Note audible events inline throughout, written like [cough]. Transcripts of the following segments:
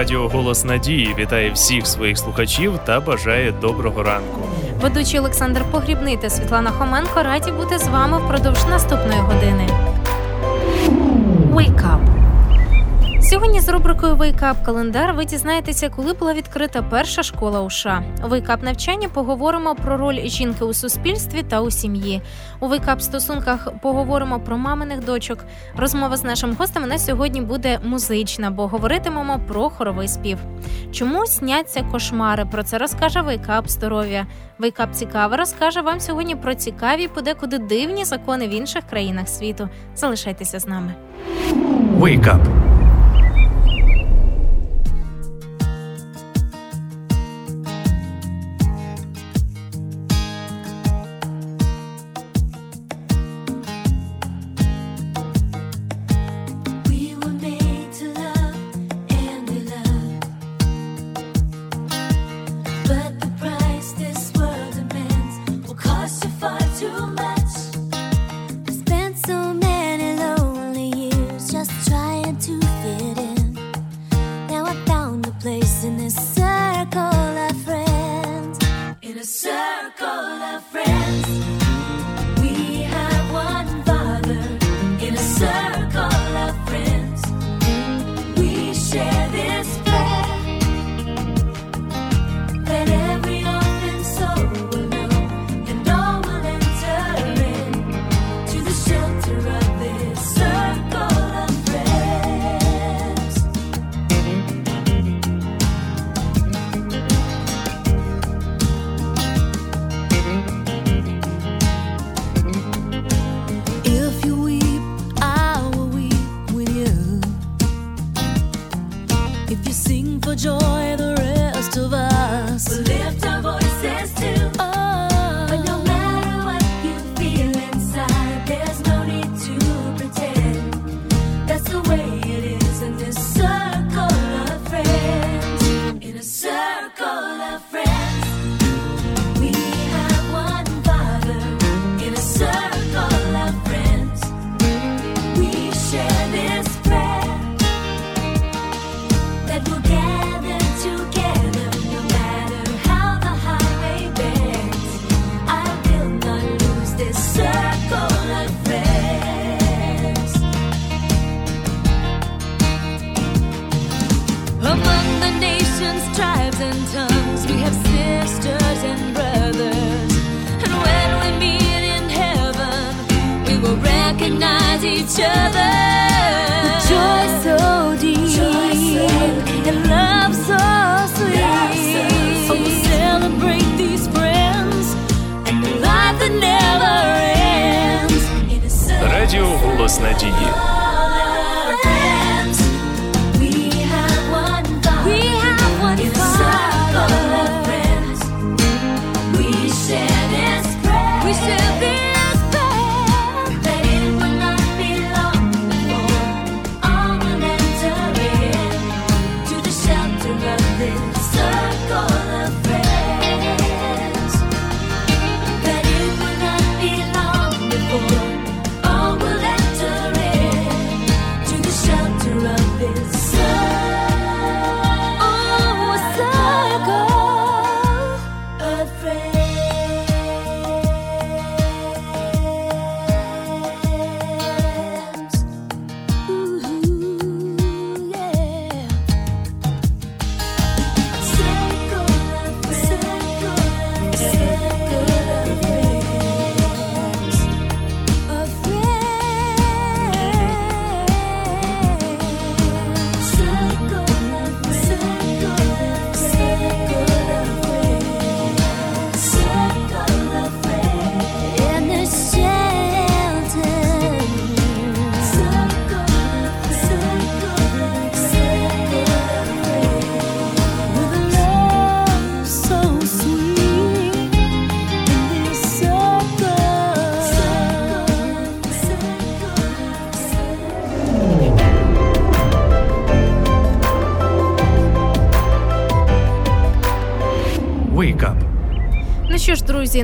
Радіо Голос Надії вітає всіх своїх слухачів та бажає доброго ранку. Ведучі Олександр Погрібний та Світлана Хоменко раді бути з вами впродовж наступної години. Wake up! Сьогодні з рубрикою Wake up Календар ви дізнаєтеся, коли була відкрита перша школа у США. У Wake up навчання поговоримо про роль жінки у суспільстві та у сім'ї. У Wake up стосунках поговоримо про маминих дочок. Розмова з нашим гостем на сьогодні буде музична, бо говоритимемо про хоровий спів. Чому сняться кошмари? Про це розкаже Wake up здоров'я. Wake up цікаво розкаже вам сьогодні про цікаві, подекуди дивні закони в інших країнах світу. Залишайтеся з нами. Wake up!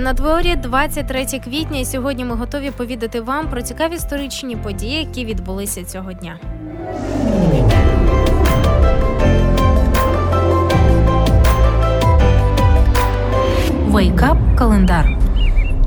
На дворі 23 квітня, і сьогодні ми готові повідати вам про цікаві історичні події, які відбулися цього дня. Вейкап календар.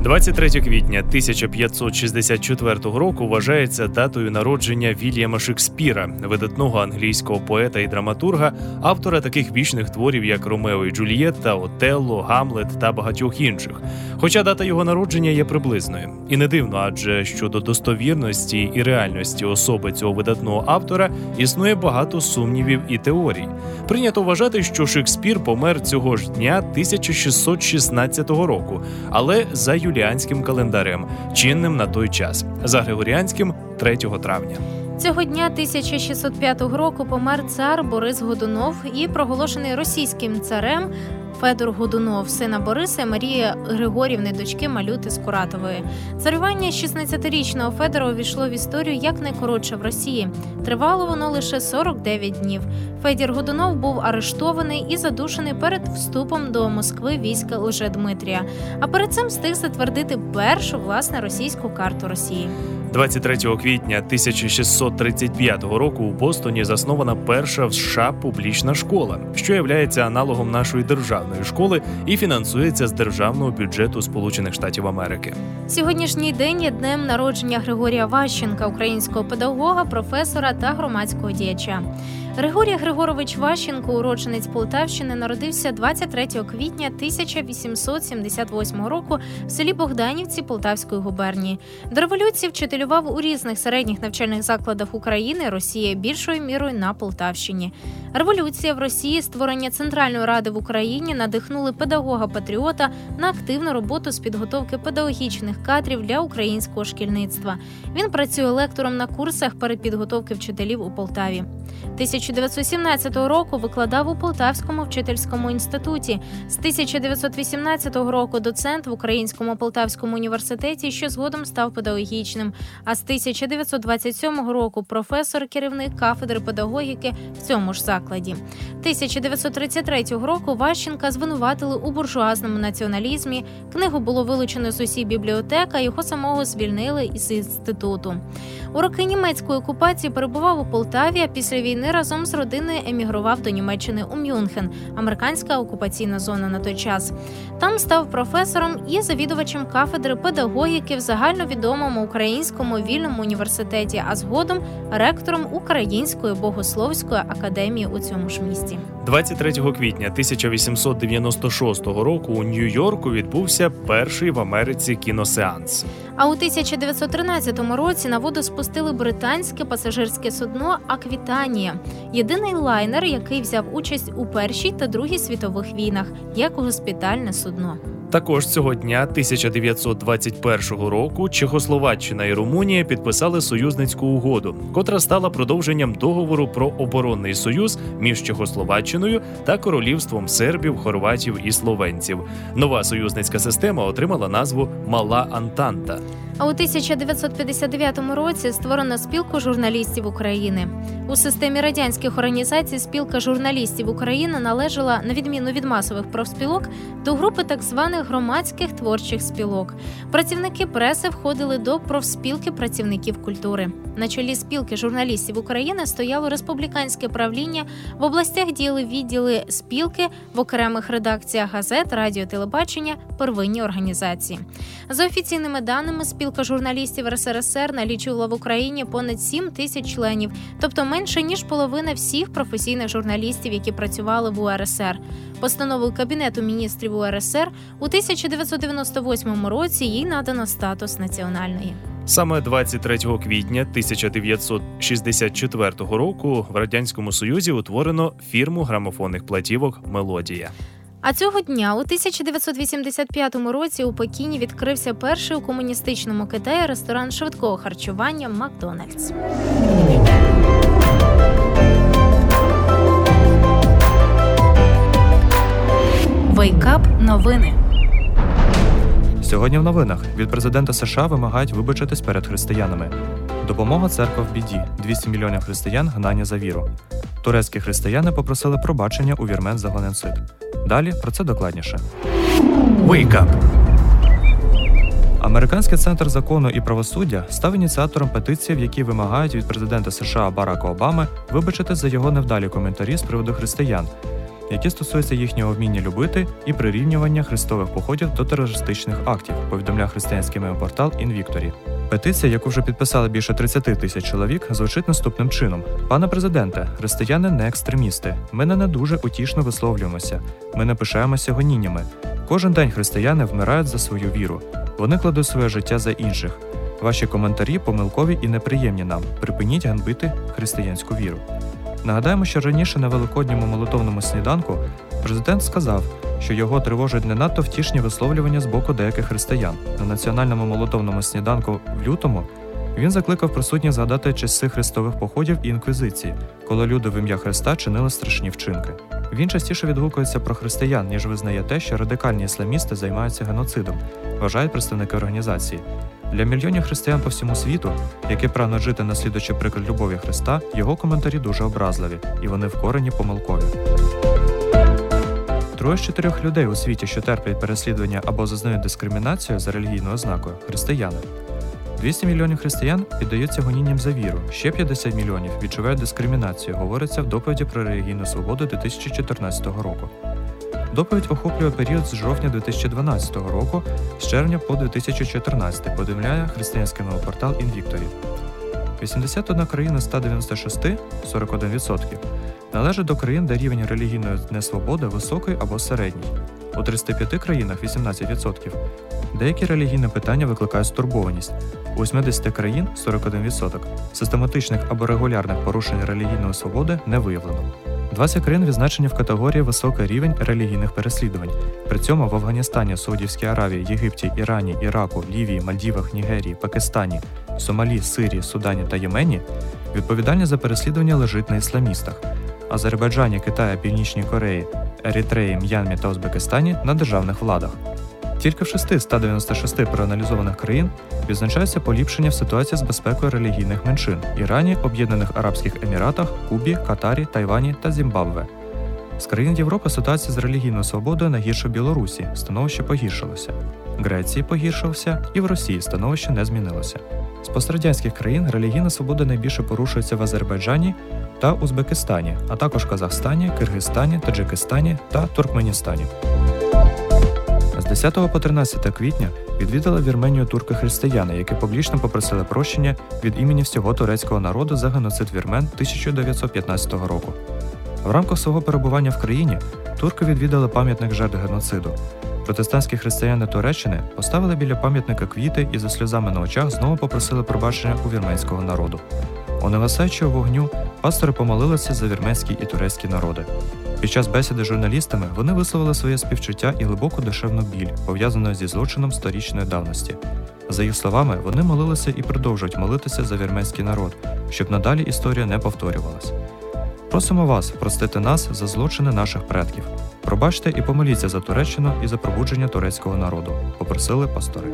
23 квітня 1564 року вважається датою народження Вільяма Шекспіра, видатного англійського поета і драматурга, автора таких вічних творів, як Ромео і Джульєтта, Отелло, Гамлет та багатьох інших. Хоча дата його народження є приблизною, і не дивно, адже щодо достовірності і реальності особи цього видатного автора існує багато сумнівів і теорій. Прийнято вважати, що Шекспір помер цього ж дня 1616 року, але за юліанським календарем, чинним на той час, за григоріанським 3 травня. Цього дня 1605 року помер цар Борис Годунов і проголошений російським царем Федор Годунов, сина Бориса і Марії Григорівни, дочки Малюти Скуратової. Царювання 16-річного Федора увійшло в історію як найкоротше в Росії. Тривало воно лише 49 днів. Федір Годунов був арештований і задушений перед вступом до Москви війська Лжедмитрія. А перед цим встиг затвердити першу власне російську карту Росії. 23 квітня 1635 року у Бостоні заснована перша в США публічна школа, що є аналогом нашої державної школи і фінансується з державного бюджету Сполучених Штатів Америки. Сьогоднішній день є днем народження Григорія Ващенка, українського педагога, професора та громадського діяча. Григорій Григорович Ващенко, уродженець Полтавщини, народився 23 квітня 1878 року в селі Богданівці Полтавської губернії. До революції вчителював у різних середніх навчальних закладах України, Росії більшою мірою на Полтавщині. Революція в Росії, створення Центральної ради в Україні надихнули педагога-патріота на активну роботу з підготовки педагогічних кадрів для українського шкільництва. Він працює лектором на курсах перед підготовки вчителів у Полтаві. 1917 року викладав у Полтавському вчительському інституті. З 1918 року доцент в Українському Полтавському університеті, що згодом став педагогічним. А з 1927 року професор, керівник кафедри педагогіки в цьому ж закладі. 1933 року Ващенка звинуватили у буржуазному націоналізмі. Книгу було вилучено з усі бібліотека. Його самого звільнили із інституту. У роки німецької окупації перебував у Полтаві. а Після війни разом з родиною емігрував до Німеччини у Мюнхен, американська окупаційна зона на той час. Там став професором і завідувачем кафедри педагогіки в загальновідомому українському вільному університеті, а згодом ректором Української богословської академії у цьому ж місті. 23 квітня 1896 року у Нью-Йорку відбувся перший в Америці кіносеанс. А у 1913 році на воду спустили британське пасажирське судно Аквітанія, єдиний лайнер, який взяв участь у першій та другій світових війнах як госпітальне судно. Також цього дня 1921 року Чехословаччина і Румунія підписали союзницьку угоду, котра стала продовженням договору про оборонний союз між Чехословаччиною та королівством сербів, хорватів і словенців. Нова союзницька система отримала назву Мала Антанта. А у 1959 році створено спілку журналістів України. У системі радянських організацій спілка журналістів України належала, на відміну від масових профспілок, до групи так званих громадських творчих спілок. Працівники преси входили до профспілки працівників культури. На чолі спілки журналістів України стояло республіканське правління. В областях діяли відділи спілки в окремих редакціях газет, радіо, телебачення, первинні організації. За офіційними даними, спілка журналістів РСРСР налічувала в Україні понад 7 тисяч членів, тобто менше ніж половина всіх професійних журналістів, які працювали в УРСР. Постановою Кабінету міністрів УРСР у 1998 році їй надано статус національної. Саме 23 квітня 1964 року в радянському союзі утворено фірму грамофонних платівок Мелодія. А цього дня, у 1985 році, у Пекіні відкрився перший у комуністичному Китаї ресторан швидкого харчування Макдональдс. Вейкап новини. Сьогодні в новинах від президента США вимагають вибачитись перед християнами. Допомога церква в біді 200 мільйонів християн гнання за віру. Турецькі християни попросили пробачення у вірмен за геноцид. Далі про це докладніше. Wake up! Американський центр закону і правосуддя став ініціатором петиції, в якій вимагають від президента США Барака Обами вибачитись за його невдалі коментарі з приводу християн. Які стосуються їхнього вміння любити і прирівнювання хрестових походів до терористичних актів, повідомляє християнський мегапортал inVictory. Петиція, яку вже підписали більше 30 тисяч чоловік, звучить наступним чином: пане президенте, християни не екстремісти. Ми не дуже утішно висловлюємося. Ми не пишаємося гоніннями. Кожен день християни вмирають за свою віру. Вони кладуть своє життя за інших. Ваші коментарі помилкові і неприємні нам. Припиніть ганбити християнську віру. Нагадаємо, що раніше на великодньому молитовному сніданку президент сказав, що його тривожать не надто втішні висловлювання з боку деяких християн. На національному молитовному сніданку в лютому він закликав присутніх згадати часи хрестових походів і інквізиції, коли люди в ім'я Христа чинили страшні вчинки. Він частіше відгукується про християн, ніж визнає те, що радикальні ісламісти займаються геноцидом, вважають представники організації. Для мільйонів християн по всьому світу, які прагнуть жити наслідуючи приклад любові Христа, його коментарі дуже образливі, і вони вкорені помилкові. Троє з чотирьох людей у світі, що терплять переслідування або зазнають дискримінацію за релігійною ознакою християни. 200 мільйонів християн піддаються гонінням за віру, ще 50 мільйонів відчувають дискримінацію, говориться в доповіді про релігійну свободу 2014 року. Доповідь охоплює період з жовтня 2012 року з червня по 2014, повідомляє християнський новопортал Інвікторі. 81 країна з 196 41%, належить до країн, де рівень релігійної несвободи високий або середній. У 35 країнах 18%. Деякі релігійні питання викликають стурбованість. У 80 країн 41%. Систематичних або регулярних порушень релігійної свободи не виявлено. 20 країн відзначені в категорії високий рівень релігійних переслідувань. При цьому в Афганістані, Саудівській Аравії, Єгипті, Ірані, Іраку, Лівії, Мальдівах, Нігерії, Пакистані, Сомалі, Сирії, Судані та Ємені відповідальність за переслідування лежить на ісламістах. Азербайджані, Китаї, Північній Кореї, Ерітреї, М'янмі та Узбекистані на державних владах. Тільки в 6 з 196 проаналізованих країн відзначається поліпшення в ситуації з безпекою релігійних меншин Ірані, Об'єднаних Арабських Еміратах, Кубі, Катарі, Тайвані та Зімбабве. З країн Європи ситуація з релігійною свободою найгірша в Білорусі, становище погіршилося. Греції погіршився і в Росії становище не змінилося. З пострадянських країн релігійна свобода найбільше порушується в Азербайджані та Узбекистані, а також Казахстані, Киргизстані, Таджикистані та Туркменістані. З 10 по 13 квітня відвідали Вірменію турки-християни, які публічно попросили прощення від імені всього турецького народу за геноцид вірмен 1915 року. В рамках свого перебування в країні турки відвідали пам'ятник жертв геноциду. Протестантські християни Туреччини поставили біля пам'ятника квіти і за сльозами на очах знову попросили пробачення у вірменського народу. У невисаючого вогню пастори помолилися за вірменський і турецький народи. Під час бесіди з журналістами вони висловили своє співчуття і глибоку душевну біль, пов'язану зі злочином сторічної давності. За їх словами, вони молилися і продовжують молитися за вірменський народ, щоб надалі історія не повторювалась. Просимо вас простити нас за злочини наших предків. Пробачте і помоліться за Туреччину і за пробудження турецького народу, попросили пастори.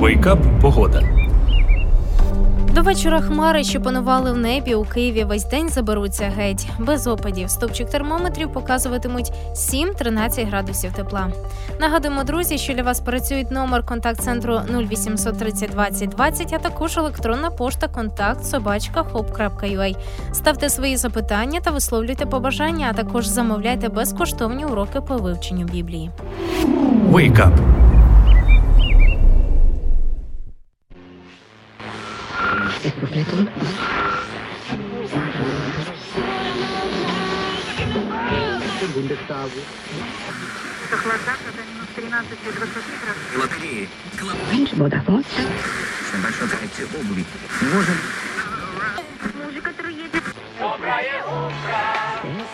Вейкап погода. До вечора хмари, що панували в небі у Києві, весь день заберуться геть без опадів. Стопчик термометрів показуватимуть 7-13 градусів тепла. Нагадуємо, друзі, що для вас працюють номер контакт-центру 0800 30 20 20, а також електронна пошта контакт собачка hope.ua. Ставте свої запитання та висловлюйте побажання, а також замовляйте безкоштовні уроки по вивченню Біблії. Если Платон... Лотереи. Раньше был доход. Большой коллекции обуви. Можно... Музыка едет. Доброе утро,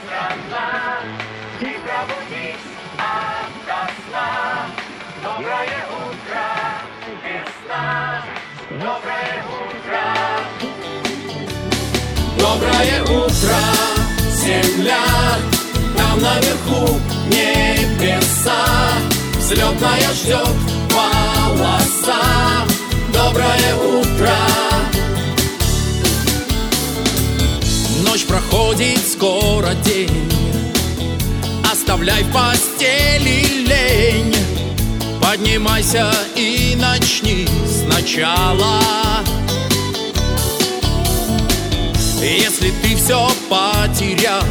страна. Ты пробудись от сна. Доброе утро, весна. Доброе утро. Доброе утро, земля, там наверху небеса, взлетная ждет полоса. Доброе утро. Ночь проходит, скоро день, оставляй в постели лень. Поднимайся и начни сначала. Если ты все потерял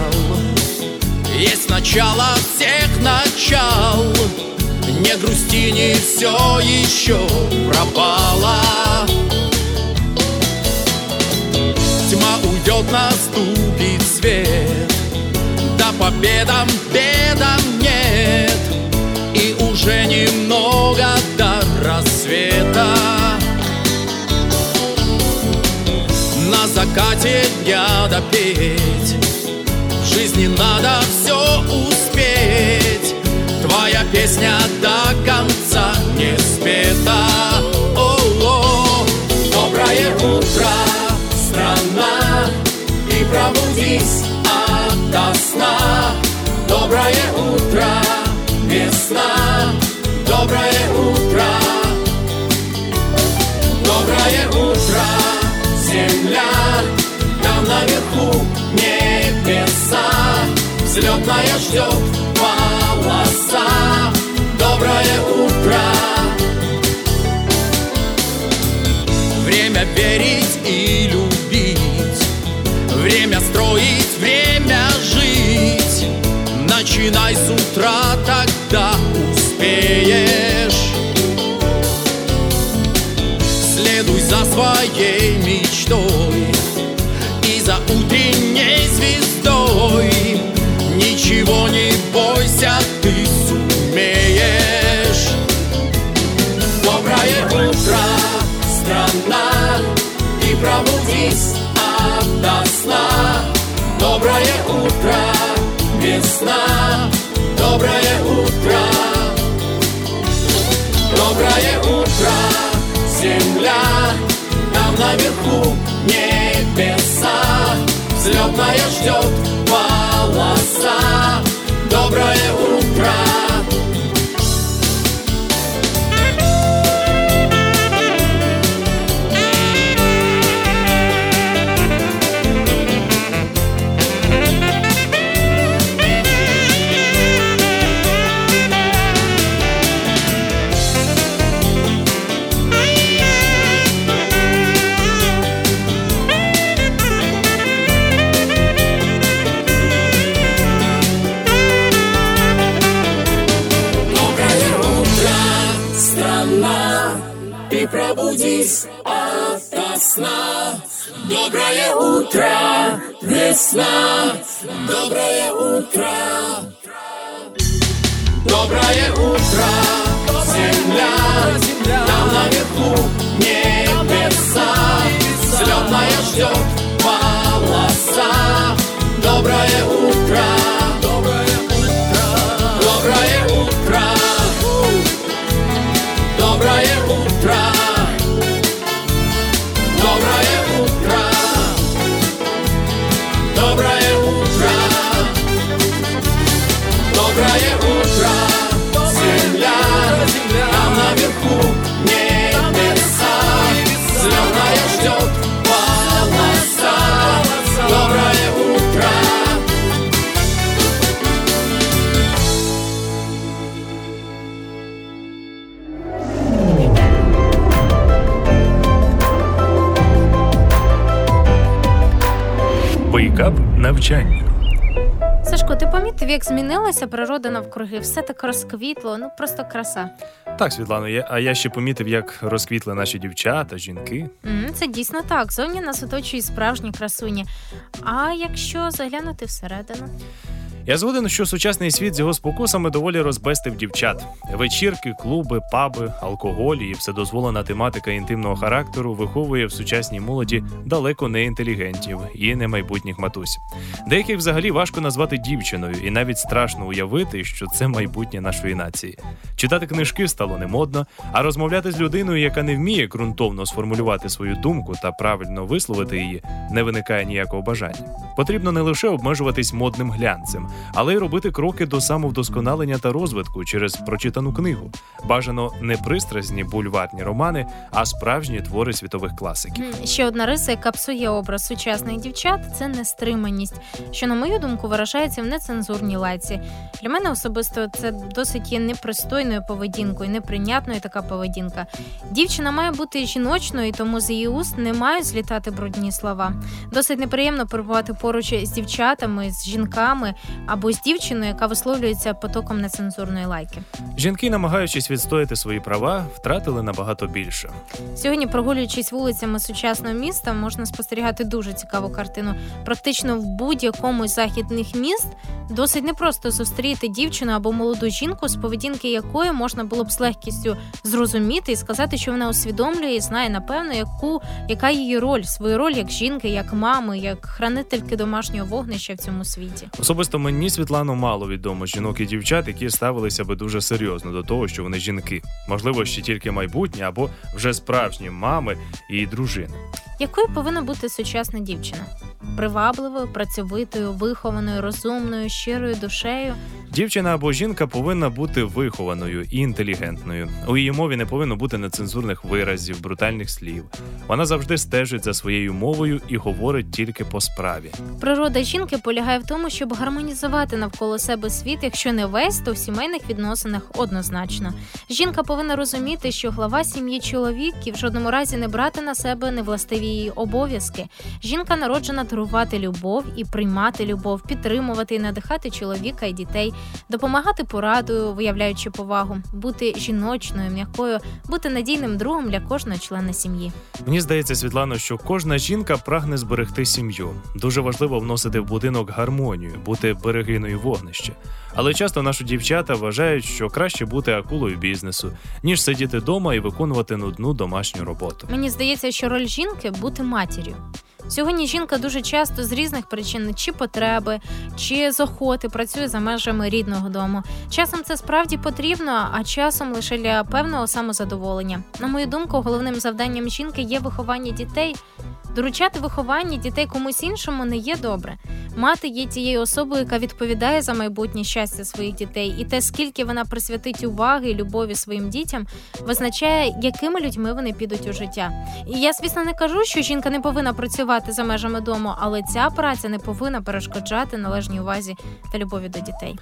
Есть начало всех начал. Не грусти, не все еще пропало. Тьма уйдет, наступит свет. Да победам бедам нет. И уже немного до рассвета закате дня допеть В жизни надо все успеть. Твоя песня до конца не спета. О-о. Доброе утро, страна И пробудись ото сна. Доброе утро, Взлетная ждет полоса. Доброе утро. Время верить и любить. Время строить, время жить. Начинай с утра, тогда успеешь. Следуй за своей мечтой Ничего не бойся, ты сумеешь. Доброе утро, страна И пробудись ото сна Доброе утро, весна. Доброе утро Доброе утро, весна. Доброе утро. Доброе утро, земля. Там наверху небеса. Взлетная ждет полоса. Доброе утро Вейкап навчання. Сашко, ти помітив, як змінилася природа навкруги? Все так розквітло, ну просто краса. Так, Світлано, я, а я ще помітив, як розквітли наші дівчата, жінки. Mm, Це дійсно так. Зовні нас оточують справжні красуні. А якщо заглянути всередину? Я згоден, що сучасний світ з його спокусами доволі розбестив дівчат. Вечірки, клуби, паби, алкоголь і вседозволена тематика інтимного характеру виховує в сучасній молоді далеко не інтелігентів і не майбутніх матусь. Деяких взагалі важко назвати дівчиною, і навіть страшно уявити, що це майбутнє нашої нації. Читати книжки стало не модно, а розмовляти з людиною, яка не вміє ґрунтовно сформулювати свою думку та правильно висловити її, не виникає ніякого бажання. Потрібно не лише обмежуватись модним глянцем, але й робити кроки до самовдосконалення та розвитку через прочитану книгу. Бажано не пристрасні бульварні романи, а справжні твори світових класиків. Ще одна риса, яка псує образ сучасних дівчат, це нестриманість, що, на мою думку, виражається в нецензурній лайці. Для мене особисто це досить є непристойною поведінкою, неприйнятною така поведінка. Дівчина має бути жіночною, тому з її уст не мають злітати брудні слова. Досить неприємно перебувати поруч з дівчатами, з жінками або з дівчиною, яка висловлюється потоком нецензурної лайки. Жінки, намагаючись відстояти свої права, втратили набагато більше. Сьогодні, прогулюючись вулицями сучасного міста, можна спостерігати дуже цікаву картину. Практично в будь-якому з західних міст досить непросто зустріти дівчину або молоду жінку, з поведінки якої можна було б з легкістю зрозуміти і сказати, що вона усвідомлює і знає напевно, яку яка її роль, свою роль як жінки, як мами, як хранительки домашнього вогнища в цьому світі. Особисто мені Світлано мало відомо жінок і дівчат, які ставилися би дуже серйозно до того, що вони жінки. Можливо, ще тільки майбутні або вже справжні мами і дружини. Якою повинна бути сучасна дівчина? Привабливою, працьовитою, вихованою, розумною, щирою душею. Дівчина або жінка повинна бути вихованою і інтелігентною. У її мові не повинно бути нецензурних виразів, брутальних слів. Вона завжди стежить за своєю мовою і говорить тільки по справі. Природа жінки полягає в тому, щоб гармонізувати навколо себе світ, якщо не весь, то в сімейних відносинах однозначно. Жінка повинна розуміти, що глава сім'ї чоловік і в жодному разі не брати на себе невластиві її обов'язки. Жінка народжена дарувати любов і приймати любов, підтримувати і надихати чоловіка і дітей, допомагати порадою, виявляючи повагу, бути жіночною, м'якою, бути надійним другом для кожного члена сім'ї. Мені здається, Світлано, що кожна жінка прагне зберегти сім'ю. Дуже важливо вносити в будинок гармонію, бути берегиною вогнища. Але часто наші дівчата вважають, що краще бути акулою бізнесу, ніж сидіти вдома і виконувати нудну домашню роботу. Мені здається, що роль жінки бути матір'ю. Сьогодні жінка дуже часто з різних причин, чи потреби, чи з охоти працює за межами рідного дому. Часом це справді потрібно, а часом лише для певного самозадоволення. На мою думку, головним завданням жінки є виховання дітей. Доручати виховання дітей комусь іншому не є добре. Мати є тією особою, яка відповідає за майбутнє щастя своїх дітей, і те, скільки вона присвятить уваги і любові своїм дітям, визначає, якими людьми вони підуть у життя. І я, звісно, не кажу, що жінка не повинна працювати за межами дому, але ця праця не повинна перешкоджати належній увазі та любові до дітей.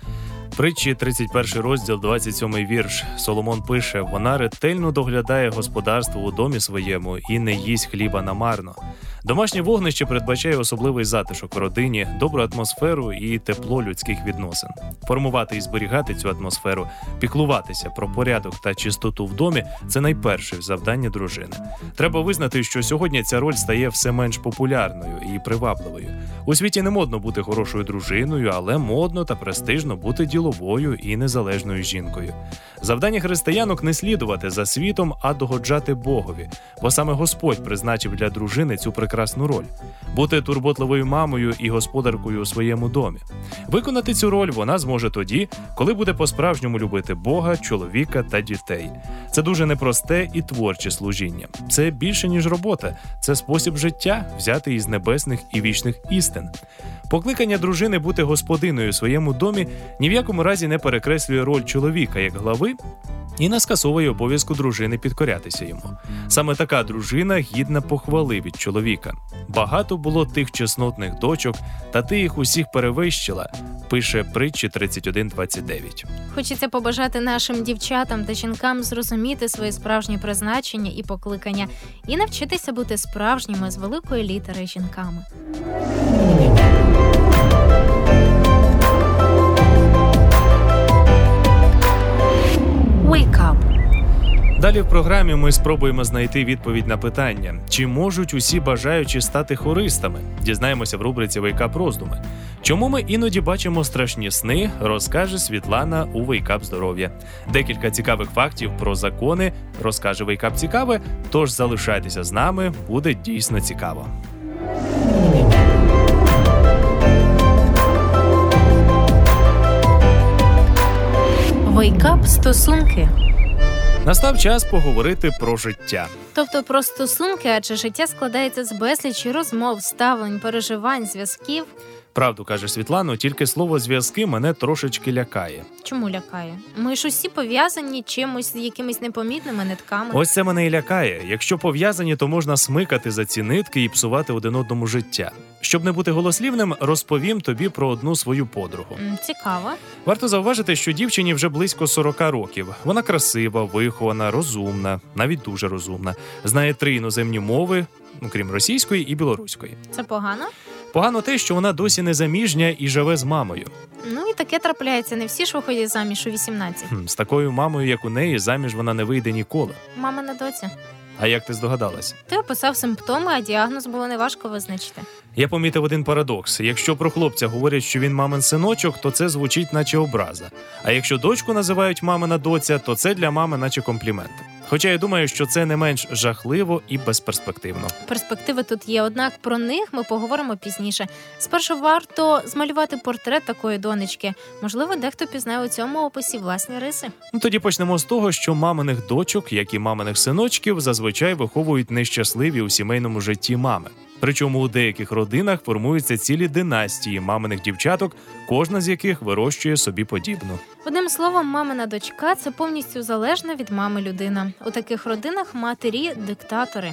Притчі 31 розділ, 27 вірш. Соломон пише: вона ретельно доглядає господарство у домі своєму і не їсть хліба намарно. Домашнє вогнище передбачає особливий затишок в родині, добру атмосферу і тепло людських відносин. Формувати і зберігати цю атмосферу, піклуватися про порядок та чистоту в домі це найперше завдання дружини. Треба визнати, що сьогодні ця роль стає все менш популярною і привабливою. У світі не модно бути хорошою дружиною, але модно та престижно бути діловою і незалежною жінкою. Завдання християнок не слідувати за світом, а догоджати Богові, бо саме Господь призначив для дружини цю прекрасну роль бути турботливою мамою і господаркою у своєму домі. Виконати цю роль вона зможе тоді, коли буде по-справжньому любити Бога, чоловіка та дітей. Це дуже непросте і творче служіння. Це більше ніж робота, це спосіб життя, взятий із небесних і вічних істин. Покликання дружини бути господиною у своєму домі ні в якому разі не перекреслює роль чоловіка як глави. І не скасовує обов'язку дружини підкорятися йому. Саме така дружина гідна похвали від чоловіка. Багато було тих чеснотних дочок, та ти їх усіх перевищила, пише притчі 31.29. Хочеться побажати нашим дівчатам та жінкам зрозуміти своє справжнє призначення і покликання і навчитися бути справжніми з великої літери жінками. Wake up! Далі в програмі ми спробуємо знайти відповідь на питання, чи можуть усі бажаючі стати хористами. Дізнаємося в рубриці Wake up роздуми. Чому ми іноді бачимо страшні сни, розкаже Світлана у Wake up здоров'я. Декілька цікавих фактів про закони розкаже Wake up цікаве. Тож залишайтеся з нами, буде дійсно цікаво. Up стосунки. Настав час поговорити про життя. Тобто про стосунки, адже життя складається з безлічі розмов, ставлень, переживань, зв'язків. Правду каже Світлано, тільки слово зв'язки мене трошечки лякає. Чому лякає? Ми ж усі пов'язані чимось, якимись непомітними нитками. Ось це мене і лякає. Якщо пов'язані, то можна смикати за ці нитки і псувати один одному життя. Щоб не бути голослівним, розповім тобі про одну свою подругу. М, Цікаво. Варто зауважити, що дівчині вже близько 40 років. Вона красива, вихована, розумна, навіть дуже розумна. Знає три іноземні мови, ну, крім російської і білоруської. Це погано. Погано те, що вона досі не заміжня і живе з мамою. Ну і таке трапляється. Не всі ж виходять заміж у 18. Хм, з такою мамою, як у неї, заміж вона не вийде ніколи. Мама на доці. А як ти здогадалась? Ти описав симптоми, а діагноз було неважко визначити. Я помітив один парадокс: якщо про хлопця говорять, що він мамин синочок, то це звучить, наче образа. А якщо дочку називають мамина доця, то це для мами, наче комплімент. Хоча я думаю, що це не менш жахливо і безперспективно. Перспективи тут є, однак про них ми поговоримо пізніше. Спершу варто змалювати портрет такої донечки. Можливо, дехто пізнає у цьому описі власні риси. Ну тоді почнемо з того, що маминих дочок, як і маминих синочків, зазвичай виховують нещасливі у сімейному житті мами. Причому у деяких родинах формуються цілі династії маминих дівчаток, кожна з яких вирощує собі подібну. Одним словом, мамина дочка це повністю залежна від мами людина. У таких родинах матері диктатори.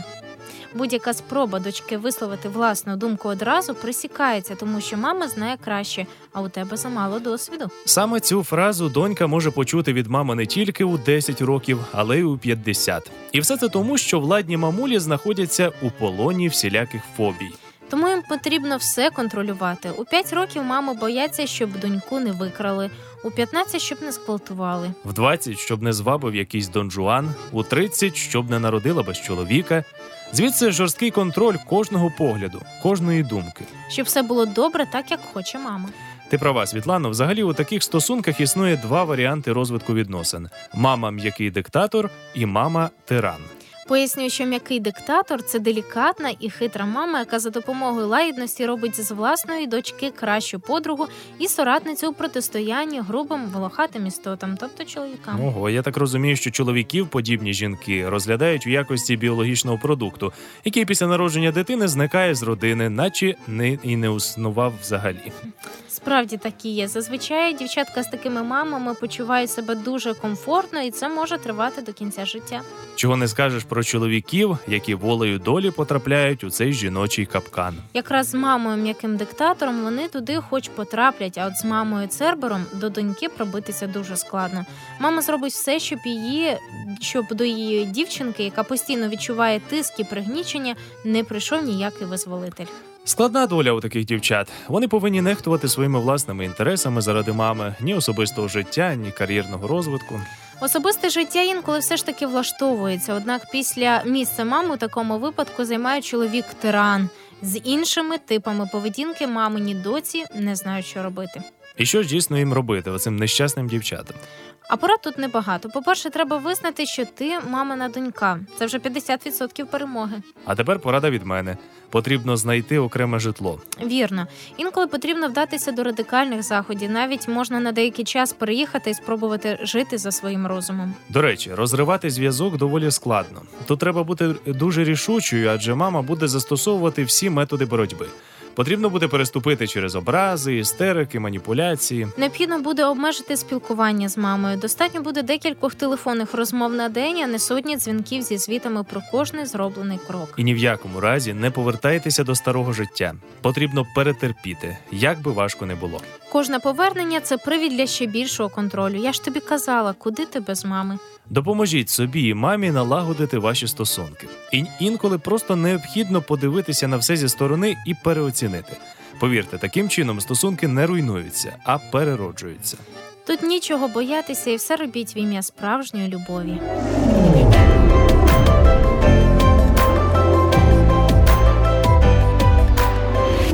Будь-яка спроба дочки висловити власну думку одразу присікається, тому що мама знає краще, а у тебе замало досвіду. Саме цю фразу донька може почути від мами не тільки у 10 років, але й у 50. І все це тому, що владні мамулі знаходяться у полоні всіляких фобій. Тому їм потрібно все контролювати. У 5 років мами бояться, щоб доньку не викрали, у 15 – щоб не зґвалтували. В 20, щоб не звабив якийсь Дон Жуан, у 30, щоб не народила без чоловіка. Звідси жорсткий контроль кожного погляду, кожної думки. Щоб все було добре, так як хоче мама. Ти права, Світлано. Взагалі у таких стосунках існує два варіанти розвитку відносин: мама м'який диктатор і мама тиран. Пояснюю, що м'який диктатор це делікатна і хитра мама, яка за допомогою лагідності робить з власної дочки кращу подругу і соратницю у протистоянні грубим волохатим істотам, тобто чоловікам. Ого, я так розумію, що чоловіків подібні жінки розглядають у якості біологічного продукту, який після народження дитини зникає з родини, наче не і не існував взагалі. Справді такі є. Зазвичай дівчатка з такими мамами почувають себе дуже комфортно, і це може тривати до кінця життя. Чого не скажеш про чоловіків, які волею долі потрапляють у цей жіночий капкан. Якраз з мамою м'яким диктатором вони туди хоч потраплять, а от з мамою Цербером до доньки пробитися дуже складно. Мама зробить все, щоб її, щоб до її дівчинки, яка постійно відчуває тиск і пригнічення, не прийшов ніякий визволитель. Складна доля у таких дівчат. Вони повинні нехтувати своїми власними інтересами заради мами, ні особистого життя, ні кар'єрного розвитку. Особисте життя інколи все ж таки влаштовується. Однак після місця мами у такому випадку займає чоловік тиран. З іншими типами поведінки мамині доці не знають, що робити. І що ж дійсно їм робити оцим нещасним дівчатам? А порад тут небагато. По-перше, треба визнати, що ти мамина донька. Це вже 50% перемоги. А тепер порада від мене. Потрібно знайти окреме житло. Вірно, інколи потрібно вдатися до радикальних заходів. Навіть можна на деякий час переїхати і спробувати жити за своїм розумом. До речі, розривати зв'язок доволі складно. Тут треба бути дуже рішучою, адже мама буде застосовувати всі методи боротьби. Потрібно буде переступити через образи, істерики, маніпуляції. Необхідно буде обмежити спілкування з мамою. Достатньо буде декількох телефонних розмов на день, а не сотні дзвінків зі звітами про кожний зроблений крок. І ні в якому разі не повертайтеся до старого життя. Потрібно перетерпіти, як би важко не було. Кожне повернення це привід для ще більшого контролю. Я ж тобі казала, куди ти без мами. Допоможіть собі і мамі налагодити ваші стосунки. І інколи просто необхідно подивитися на все зі сторони і переоцінити. Повірте, таким чином стосунки не руйнуються, а перероджуються. Тут нічого боятися і все робіть в ім'я справжньої любові.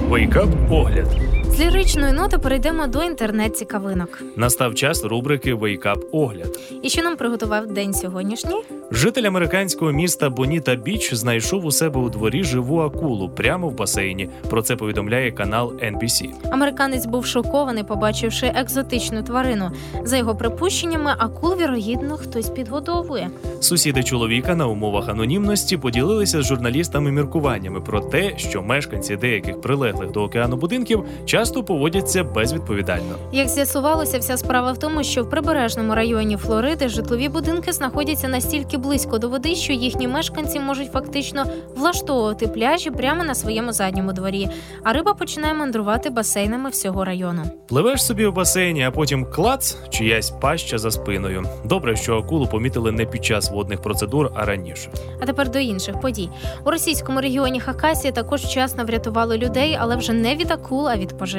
Wake up огляд. З ліричної ноти перейдемо до інтернет-цікавинок. Настав час рубрики Wake Up Огляд. І що нам приготував день сьогоднішній? Житель американського міста Боніта Біч знайшов у себе у дворі живу акулу прямо в басейні. Про це повідомляє канал NBC. Американець був шокований, побачивши екзотичну тварину. За його припущеннями, акул, вірогідно, хтось підгодовує. Сусіди чоловіка на умовах анонімності поділилися з журналістами міркуваннями про те, що мешканці деяких прилеглих до океану будинків часто поводяться безвідповідально. Як з'ясувалося, вся справа в тому, що в прибережному районі Флориди житлові будинки знаходяться настільки близько до води, що їхні мешканці можуть фактично влаштовувати пляжі прямо на своєму задньому дворі. А риба починає мандрувати басейнами всього району. Пливеш собі у басейні, а потім клац, чиясь паща за спиною. Добре, що акулу помітили не під час водних процедур, а раніше. А тепер до інших подій. У російському регіоні Хакасія також вчасно врятували людей, але вже не від акул, а від пожежі.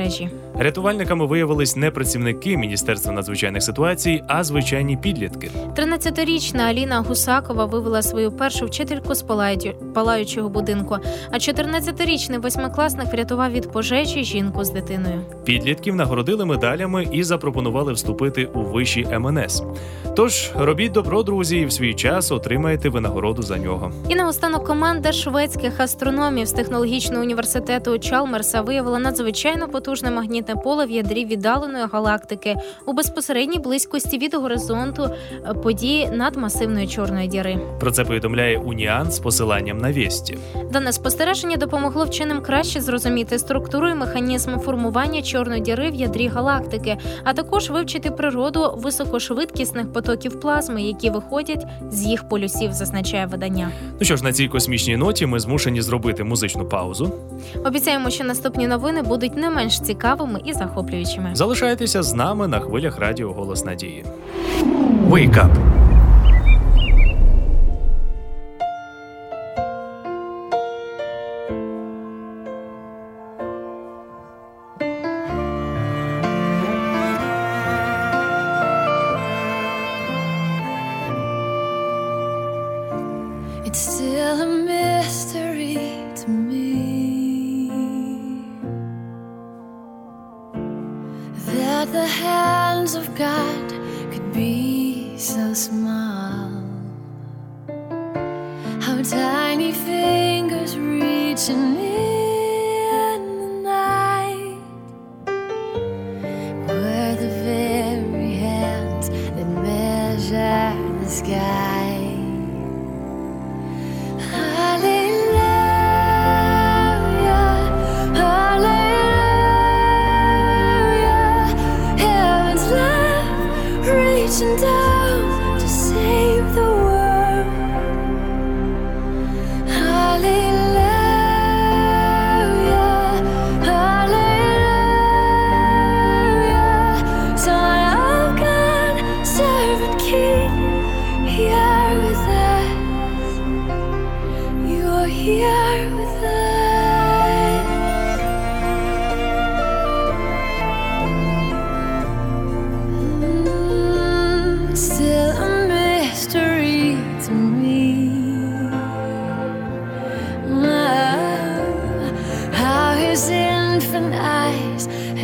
Рятувальниками виявились не працівники Міністерства надзвичайних ситуацій, а звичайні підлітки. 13-річна Аліна Гусакова вивела свою першу вчительку з палаючого будинку. А 14-річний восьмикласник врятував від пожежі жінку з дитиною. Підлітків нагородили медалями і запропонували вступити у виші МНС. Тож робіть добро, друзі, і в свій час отримаєте винагороду за нього. І наостанок команда шведських астрономів з технологічного університету Чалмерса виявила надзвичайно потужне магнітне поле в ядрі віддаленої галактики у безпосередній близькості від горизонту е, події надмасивної чорної діри. Про це повідомляє Уніан з посиланням на вісті. Дане спостереження допомогло вченим краще зрозуміти структуру і механізм формування чорної діри в ядрі галактики, а також вивчити природу високошвидкісних потоків плазми, які виходять з їх полюсів, зазначає видання. Ну що ж, на цій космічній ноті ми змушені зробити музичну паузу. Обіцяємо, що наступні новини будуть не менш цікавими і захоплюючими. Залишайтеся з нами на хвилях радіо Голос Надії. Wake up!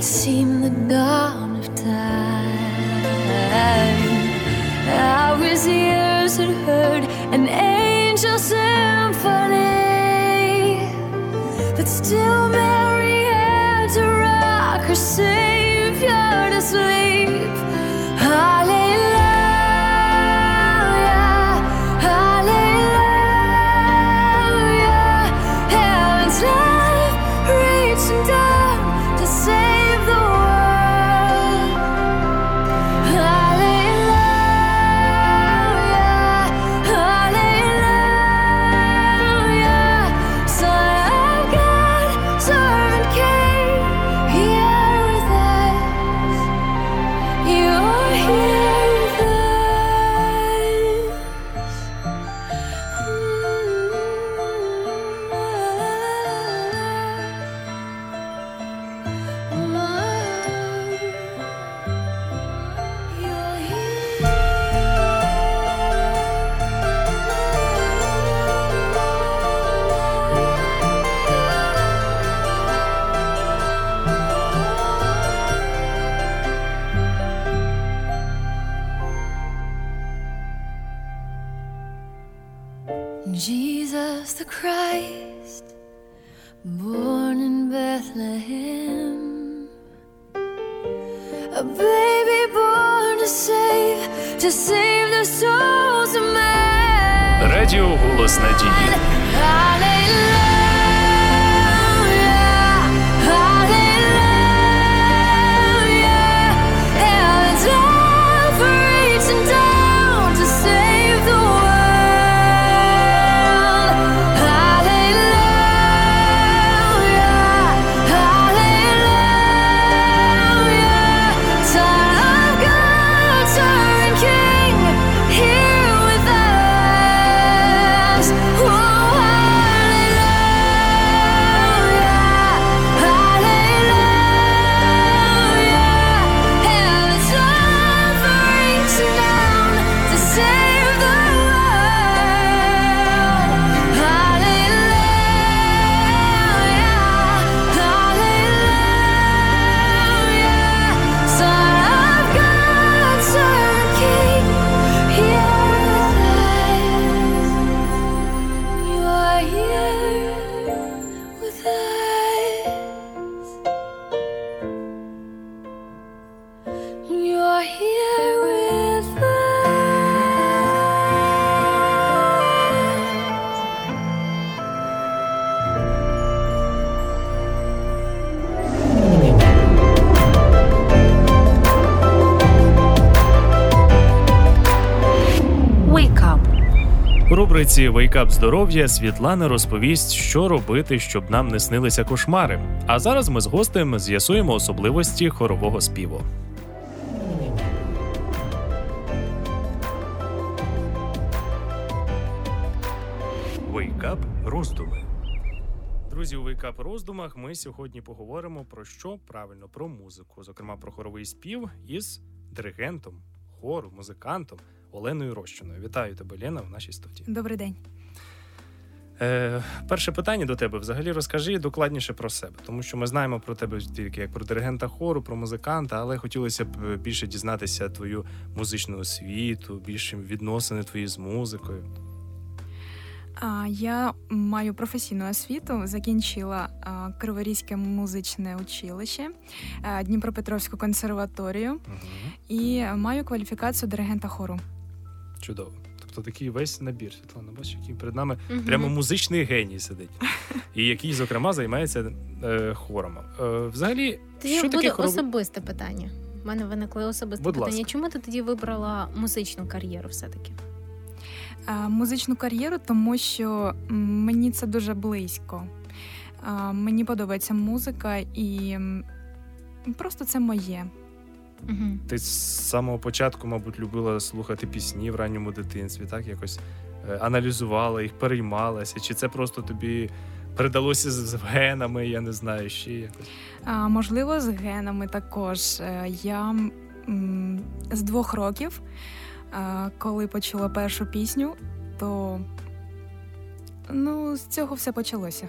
Seem the dark. Рубриці Wake up здоров'я Світлана розповість, що робити, щоб нам не снилися кошмари. А зараз ми з гостем з'ясуємо особливості хорового співу. Wake up роздуми. Друзі, у Wake up роздумах ми сьогодні поговоримо про що правильно про музику, зокрема про хоровий спів із диригентом, хору, музикантом Оленою Рощиною. Вітаю тебе, Лена, в нашій студії. Добрий день. Е, перше питання до тебе. Взагалі розкажи докладніше про себе, тому що ми знаємо про тебе тільки як про диригента хору, про музиканта, але хотілося б більше дізнатися твою музичну освіту, більше відносини твої з музикою. Я маю професійну освіту, закінчила Криворізьке музичне училище, а, Дніпропетровську консерваторію Угу. і маю кваліфікацію диригента хору. Чудово. Тобто такий весь набір, Світлана, бачиш, який перед нами Мгм. прямо музичний геній сидить, і який, зокрема, займається е, хором. Е, взагалі, Тоді що буде таке хоровий... особисте питання. У мене виникло особисте Будь питання. ласка. Чому ти тоді вибрала музичну кар'єру все-таки? А, Музичну кар'єру, тому що мені це дуже близько. А, Мені подобається музика і просто це моє. Угу. Ти з самого початку, мабуть, любила слухати пісні в ранньому дитинстві, так якось е, аналізувала їх, переймалася. Чи це просто тобі передалося з, з генами, я не знаю, ще якось. А, можливо, з генами також. Е, Я м, з двох років, а, коли почула першу пісню, то ну, з цього все почалося.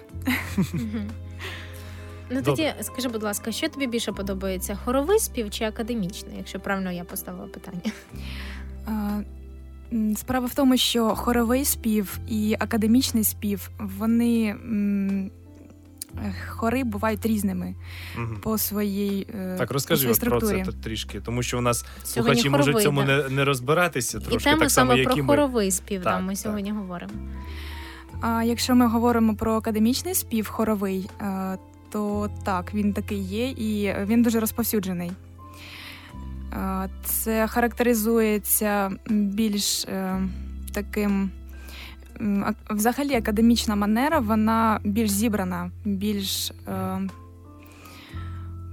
Угу. Ну тоді скажи, будь ласка, що тобі більше подобається? Хоровий спів чи академічний, якщо правильно я поставила питання? А, Справа в тому, що хоровий спів і академічний спів, вони м, хори бувають різними Мгм. по своїй, е, Так, по розкажи своїй про це трішки, тому що у нас Сьогодні слухачі можуть в цьому да. не, не розбиратися І трошки, тему так само, саме як про ми. хоровий спів, Так, да, ми так. сьогодні говоримо. А якщо ми говоримо про академічний спів хоровий, е, то так, він такий є, і він дуже розповсюджений. Це характеризується більш е, таким. Взагалі, академічна манера, вона більш зібрана, більш е,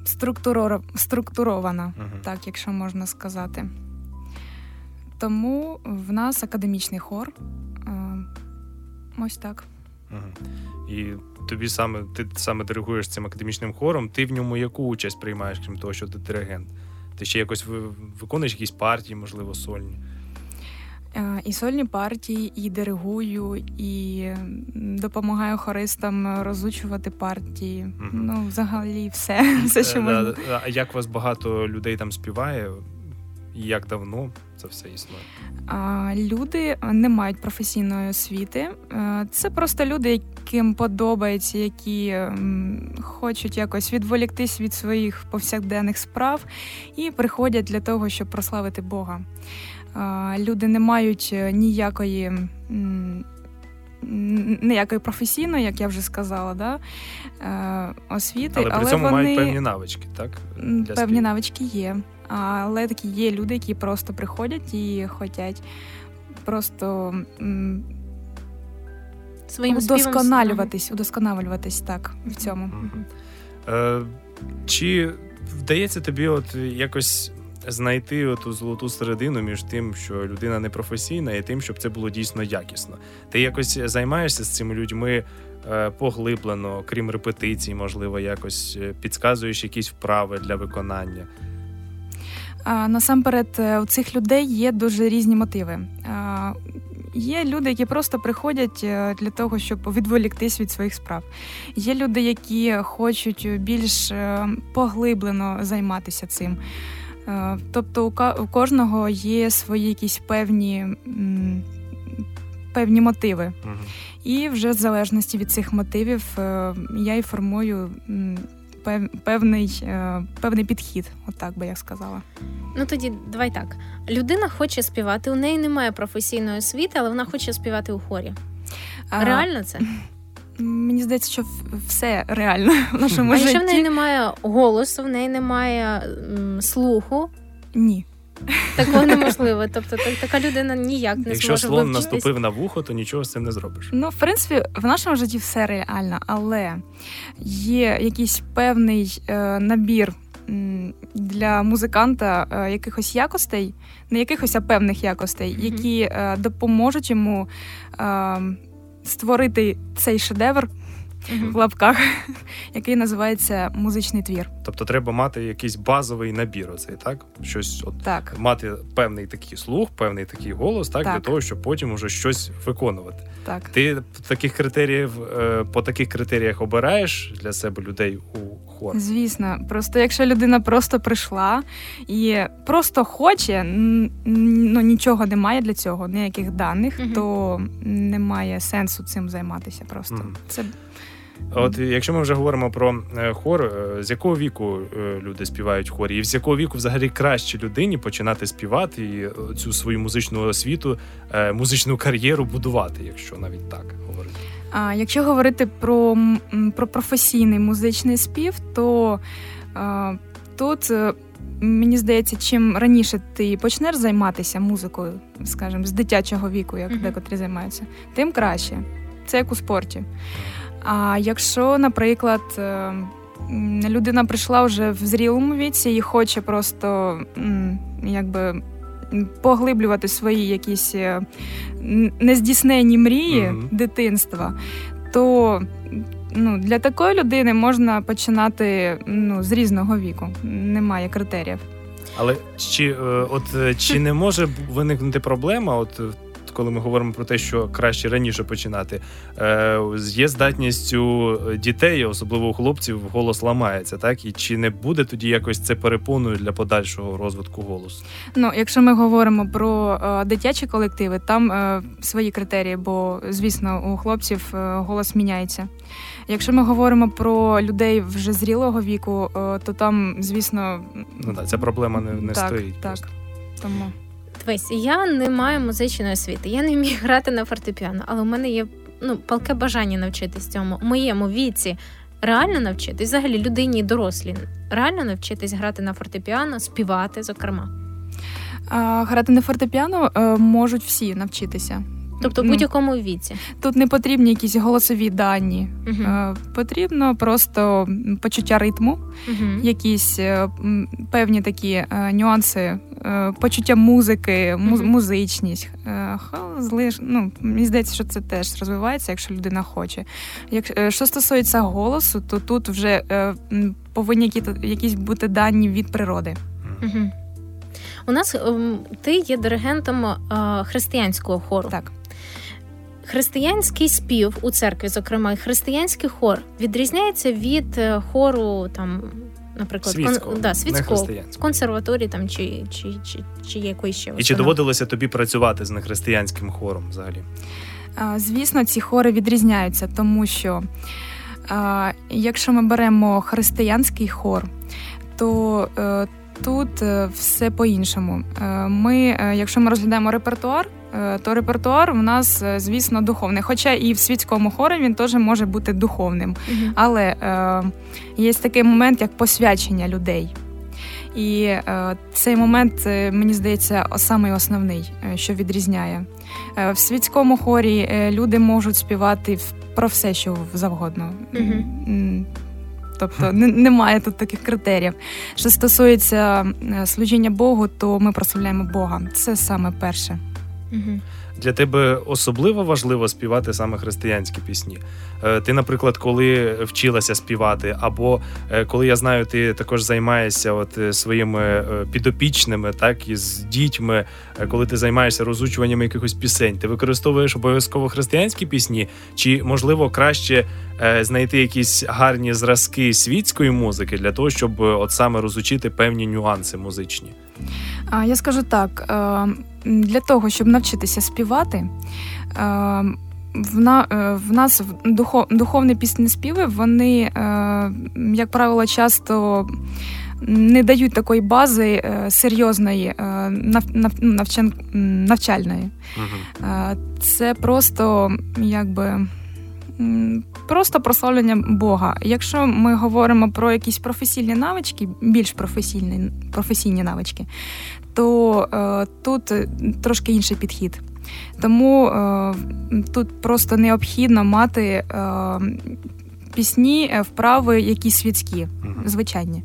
структуро- структурована, Мгм. так, якщо можна сказати. Тому в нас академічний хор. Е, Ось так. Мгм. І тобі саме ти саме диригуєш цим академічним хором. Ти в ньому яку участь приймаєш, крім того, що ти диригент? Ти ще якось виконуєш якісь партії, можливо, сольні. Е, І сольні партії, і диригую, і допомагаю хористам розучувати партії. Мгм. Ну, взагалі, все, [laughs] все, що Е, можна. А як вас багато людей там співає? І як давно це все існує? Люди не мають професійної освіти. Е, Це просто люди, яким подобається, які хочуть якось відволіктись від своїх повсякденних справ і приходять для того, щоб прославити Бога. Люди не мають е, ніякої ніякої професійної, як я вже сказала, да, е, освіти, Але при але цьому вони мають певні навички, так? для певні співу. навички є. Але такі є люди, які просто приходять і хочуть просто Своїм удосконалюватись, удосконалюватись так в цьому. Е, чи вдається тобі от якось знайти оту золоту середину між тим, що людина не професійна, і тим, щоб це було дійсно якісно? Ти якось займаєшся з цими людьми е, поглиблено, крім репетицій, можливо, якось е, підказуєш якісь вправи для виконання? Насамперед, е, у цих людей є дуже різні мотиви. Є люди, які просто приходять е, для того, щоб відволіктись від своїх справ. Є люди, які хочуть більш е, поглиблено займатися цим. Тобто у кожного є свої якісь певні, певні мотиви. Мгм. І вже в залежності від цих мотивів я і формую певний, е, певний підхід, отак би я сказала. Ну тоді давай так. Людина хоче співати, у неї немає професійної освіти, але вона хоче співати у хорі. А, Реально це? [laughs] Мені здається, що все реально в нашому А якщо в неї немає голосу, в неї немає м, слуху, Ні. Такого неможливо. Тобто так- така людина ніяк не Якщо зможе слон вивчитись. наступив на вухо, то нічого з цим не зробиш. Ну, в принципі, в нашому житті все реально, але є якийсь певний е, набір для музиканта е, якихось якостей, не якихось, а певних якостей, Мгм. які е, допоможуть йому е, створити цей шедевр. В лапках, [laughs] який називається музичний твір. Тобто треба мати якийсь базовий набір, оцей, так? Щось от Так. мати певний такий слух, певний такий голос, так, Так. для того, щоб потім уже щось виконувати. Так. Ти таких критеріїв е, по таких критеріях обираєш для себе людей у хор? Звісно, просто якщо людина просто прийшла і просто хоче, ну нічого немає для цього, ніяких даних, Мгм. то немає сенсу цим займатися. Просто Мгм. це От якщо ми вже говоримо про е, хор, е, з якого віку е, люди співають в хорі, і з якого віку взагалі краще людині починати співати і цю свою музичну освіту, музичну кар'єру будувати, якщо навіть так говорити. А якщо говорити про, про професійний музичний спів, то а, тут. Мені здається, чим раніше ти почнеш займатися музикою, скажімо, з дитячого віку, як Мгм. декотрі займаються, тим краще. Це як у спорті. А якщо, наприклад, е, людина прийшла вже в зрілому віці і хоче просто якби поглиблювати свої якісь е, нездійснені мрії Мгм. дитинства, то ну, для такої людини можна починати ну, з різного віку. Немає критеріїв. Але чи е, от чи не може виникнути проблема? От коли ми говоримо про те, що краще раніше починати, е, є здатність у дітей, особливо у хлопців, голос ламається, так і чи не буде тоді якось це перепоною для подальшого розвитку голосу? Ну, якщо ми говоримо про е, дитячі колективи, там е, свої критерії, бо звісно, у хлопців е, голос міняється. Якщо ми говоримо про людей вже зрілого віку, е, то там, звісно, Ну так, ця проблема не, не так, стоїть. так. просто. Тому Дивись, я не маю музичної освіти, я не вмію грати на фортепіано, але у мене є ну, палке бажання навчитись цьому. У моєму віці реально навчитись, взагалі людині дорослі, реально навчитись грати на фортепіано, співати, зокрема. грати на фортепіано е, можуть всі навчитися. Тобто в будь-якому віці. тут не потрібні якісь голосові дані. Е, Потрібно просто почуття ритму, Мгм. якісь е, певні такі е, нюанси, почуття музики, му- Мгм. музичність. Злиш- ну, мені здається, що це теж розвивається, якщо людина хоче. Як, що стосується голосу, то тут вже повинні якісь бути дані від природи. У нас ем, ти є диригентом християнського хору. Так. Християнський спів у церкві, зокрема, і християнський хор відрізняється від е, хору там. Наприклад, Світського, да, не світського консерваторії там чи, чи, чи, чи якоїсь ще І чи доводилося тобі працювати з нехристиянським хором взагалі? А, Звісно, ці хори відрізняються, тому що а, якщо ми беремо християнський хор, то е, тут е, все по-іншому. Ми, якщо ми розглядаємо репертуар то репертуар у нас, е, звісно, духовний. Хоча і в світському хорі він теж може бути духовним. Мгм. Але е, є такий момент, як посвячення людей. І е, цей момент, е, мені здається, самий основний, е, що відрізняє. Е, в світському хорі е, люди можуть співати про все, що завгодно. М, Тобто немає тут таких критеріїв. Що стосується е, служіння Богу, то ми прославляємо Бога. Це саме перше. Мгм. Для тебе особливо важливо співати саме християнські пісні. Е, Ти, наприклад, коли вчилася співати, або е, коли я знаю, ти також займаєшся от е, своїми підопічними, так і з дітьми, коли ти займаєшся розучуванням якихось пісень, ти використовуєш обов'язково християнські пісні, чи можливо краще знайти якісь гарні зразки світської музики для того, щоб от саме розучити певні нюанси музичні? Я скажу так: е, м, для того, щоб навчитися співати, е, в, на, е, в нас духовні пісні співи, вони, е, як правило, часто не дають такої бази е, серйозної, м, навчальної. Це просто якби. Просто прославлення Бога. Якщо ми говоримо про якісь професійні навички, більш професійні, професійні навички, то е, тут трошки інший підхід. Тому е, тут просто необхідно мати е, пісні, е, вправи, якісь світські, звичайні.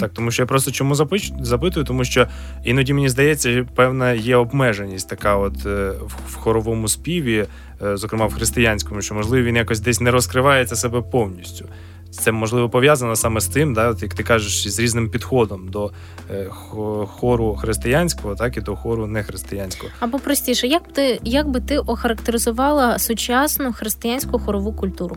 Так, тому що я просто чому запитую, тому що іноді мені здається, певна є обмеженість така, от е, в- в хоровому співі, е, зокрема в християнському, що можливо він якось десь не розкривається себе повністю. Це можливо пов'язано саме з тим, да, от як ти кажеш, з різним підходом до е, хору християнського, так і до хору нехристиянського. Або простіше, як б ти як би ти охарактеризувала сучасну християнську хорову культуру?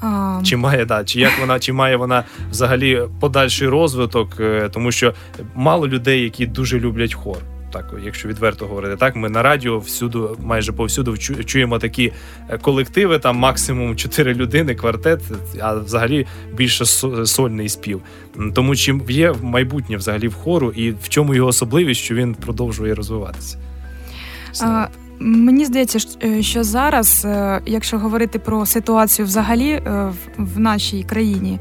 А, Чи має да, чи як вона, чи має вона взагалі подальший розвиток, е, тому що мало людей, які дуже люблять хор. Так, якщо відверто говорити, так ми на радіо всюду, майже повсюду чу- чуємо такі е, колективи, там максимум чотири людини, квартет, а взагалі більше со- сольний спів. Тому чим є майбутнє взагалі в хору, і в чому його особливість, що він продовжує розвиватися. А, Мені здається, е, що зараз, е, якщо говорити про ситуацію взагалі е, в- нашій країні,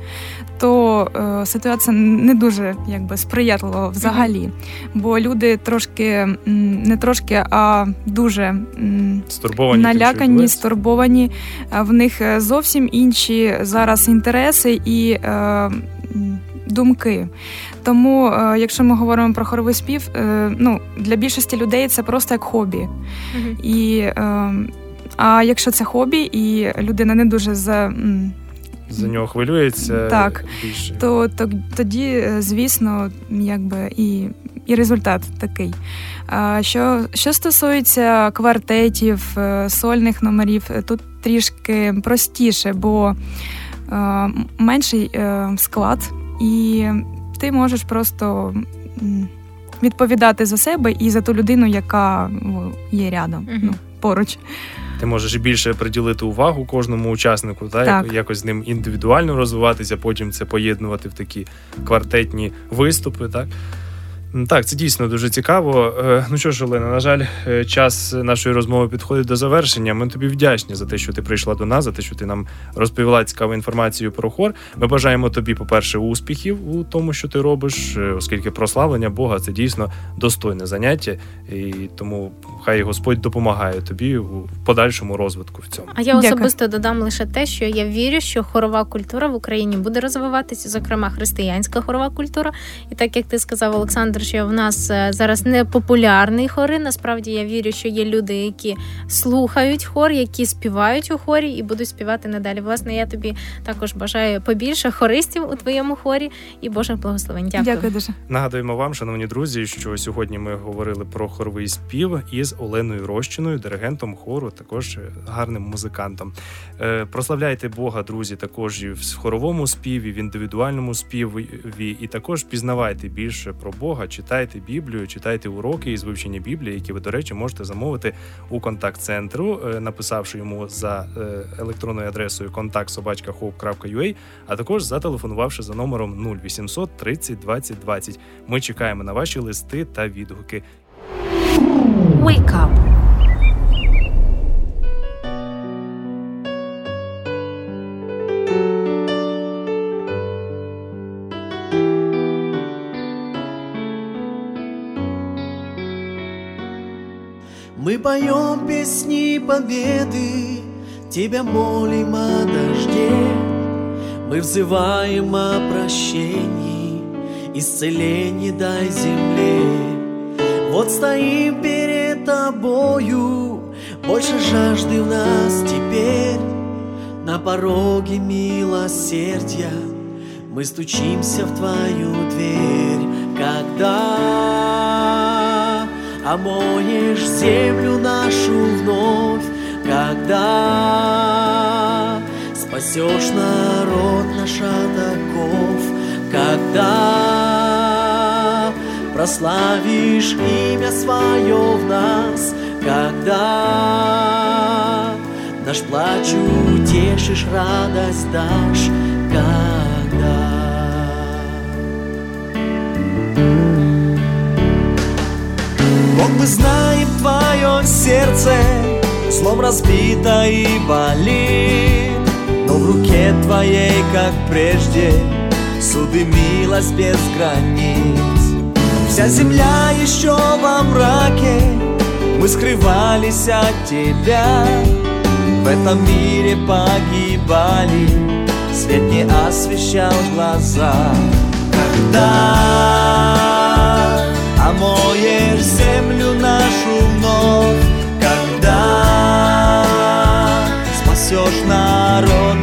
то ситуація не дуже якби сприятлива взагалі. Бо люди трошки не трошки, а дуже Стурбовані налякані, стурбовані. В них зовсім інші зараз інтереси і думки. Тому, е, якщо ми говоримо про хоровий спів, е, ну для більшості людей це просто як хобі. Мгм. І, е, а якщо це хобі, і людина не дуже за. за нього хвилюється Так. більше. то, то тоді, звісно, якби і, і результат такий. А що, що стосується квартетів, сольних номерів, тут трішки простіше, бо менший склад, і ти можеш просто відповідати за себе і за ту людину, яка є рядом, Мгм. ну, поруч. Ти можеш більше приділити увагу кожному учаснику, та Так. якось з ним індивідуально розвиватися, потім це поєднувати в такі квартетні виступи. Так, так це дійсно дуже цікаво. Е, Ну що ж, Олена, на жаль, е, час нашої розмови підходить до завершення. Ми тобі вдячні за те, що ти прийшла до нас, за те, що ти нам розповіла цікаву інформацію про хор. Ми бажаємо тобі, по-перше, успіхів у тому, що ти робиш, е, оскільки прославлення Бога це дійсно достойне заняття, і тому хай Господь допомагає тобі у подальшому розвитку в цьому. А я Дякую. особисто додам лише те, що я вірю, що хорова культура в Україні буде розвиватися, зокрема християнська хорова культура. І так як ти сказав, Олександр, що в нас е, зараз не популярний хори. Насправді я вірю, що є люди, які слухають хор, які співають у хорі і будуть співати надалі. Власне, я тобі також бажаю побільше хористів у твоєму хорі і Божих благословень. Дякую. Дякую дуже. Нагадуємо вам, шановні друзі, що сьогодні ми говорили про хоровий спів із Оленою Рощиною, диригентом хору, також е, гарним музикантом. Е, Прославляйте Бога, друзі, також і в хоровому співі, в індивідуальному співі, і також пізнавайте більше про Бога, читайте Біблію, читайте уроки із вивчення Біблії, які ви, до речі, можете замовити у контакт-центру, е, написавши йому за е, електронною адресою контакт.sobachka.hope.ua, а також зателефонувавши за номером 0800 30 20 20. Ми чекаємо на ваші листи та відгуки. Wake Up. Поем песни победы, Тебя молим о дожде. Мы взываем о прощении, Исцелении дай земле. Вот стоим перед Тобою, Больше жажды в нас теперь. На пороге милосердия Мы стучимся в Твою дверь, Когда омоешь землю нашу вновь, когда спасешь народ наш от когда прославишь имя свое в нас, когда наш плач утешишь, радость дашь, когда. Бог, мы знаем твое сердце Злом разбито и болит. Но в руке твоей, как прежде Суды милость без границ. Вся земля еще во мраке Мы скрывались от тебя. В этом мире погибали Свет не освещал глаза. Когда омоешь землю нашу вновь, когда спасешь народ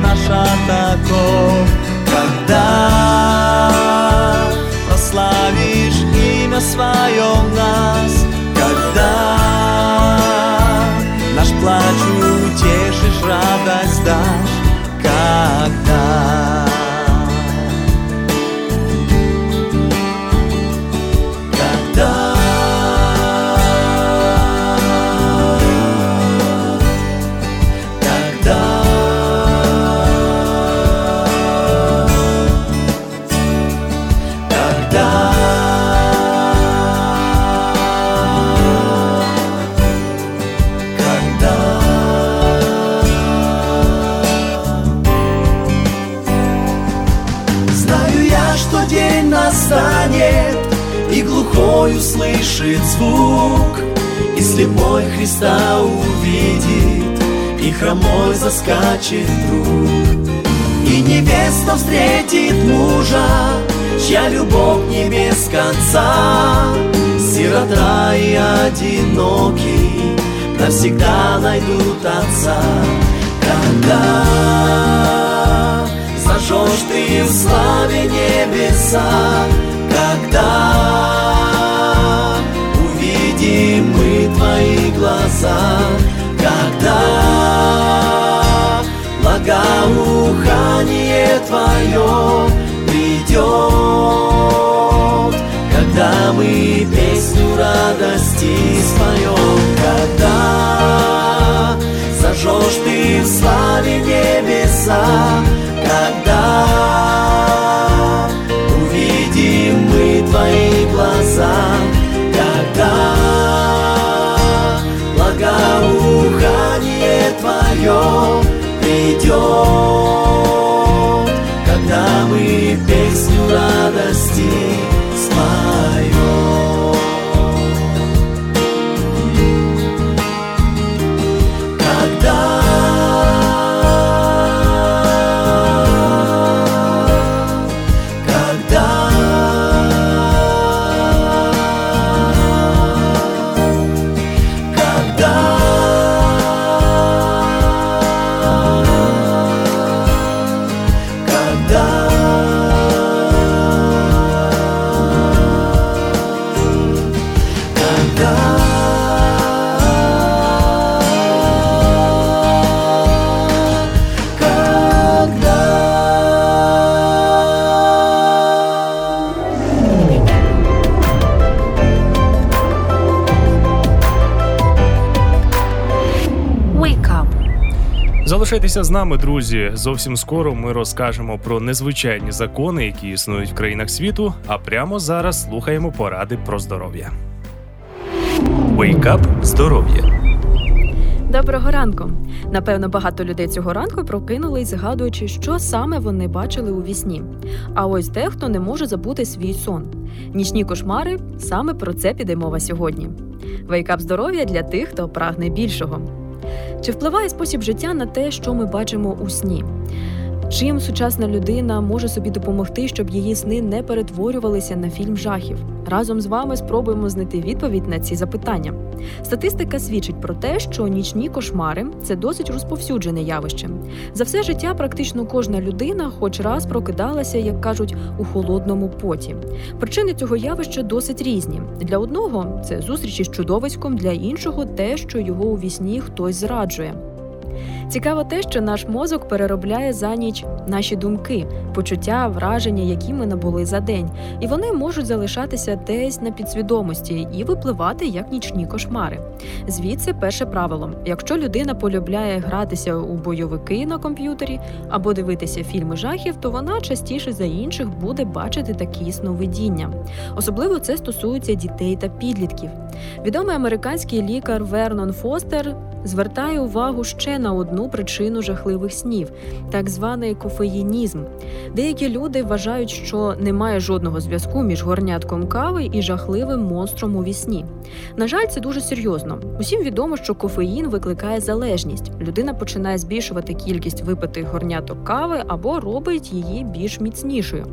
услышит звук И слепой Христа увидит И хромой заскачет вдруг И невеста встретит мужа Чья любовь не без конца. Сирота и одинокий Навсегда найдут отца. Когда Зажжешь ты в славе небеса, когда увидим мы твои глаза, когда благоухание твое придет, когда мы песню радости споем, когда зажжешь ты в славе небеса, когда увидим мы твои глаза, придет, когда мы песню радости Залишайтеся з нами, друзі. Зовсім скоро ми розкажемо про незвичайні закони, які існують в країнах світу. А прямо зараз слухаємо поради про здоров'я. Вейкап здоров'я. Доброго ранку. Напевно, багато людей цього ранку прокинулись, згадуючи, що саме вони бачили у вісні. А ось дехто не може забути свій сон. Нічні кошмари саме про це піде мова сьогодні. Вейкап здоров'я для тих, хто прагне більшого. Чи впливає спосіб життя на те, що ми бачимо у сні? Чим сучасна людина може собі допомогти, щоб її сни не перетворювалися на фільм жахів? Разом з вами спробуємо знайти відповідь на ці запитання. Статистика свідчить про те, що нічні кошмари це досить розповсюджене явище. За все життя практично кожна людина, хоч раз прокидалася, як кажуть, у холодному поті. Причини цього явища досить різні. Для одного це зустрічі з чудовиськом, для іншого те, що його у вісні хтось зраджує. Цікаво те, що наш мозок переробляє за ніч наші думки, почуття, враження, які ми набули за день, і вони можуть залишатися десь на підсвідомості і випливати як нічні кошмари. Звідси перше правило: якщо людина полюбляє гратися у бойовики на комп'ютері або дивитися фільми жахів, то вона частіше за інших буде бачити такі сновидіння. Особливо це стосується дітей та підлітків. Відомий американський лікар Вернон Фостер звертає увагу ще на одну причину жахливих снів так званий кофеїнізм. Деякі люди вважають, що немає жодного зв'язку між горнятком кави і жахливим монстром у вісні. На жаль, це дуже серйозно. Усім відомо, що кофеїн викликає залежність. Людина починає збільшувати кількість випитих горняток кави або робить її більш міцнішою.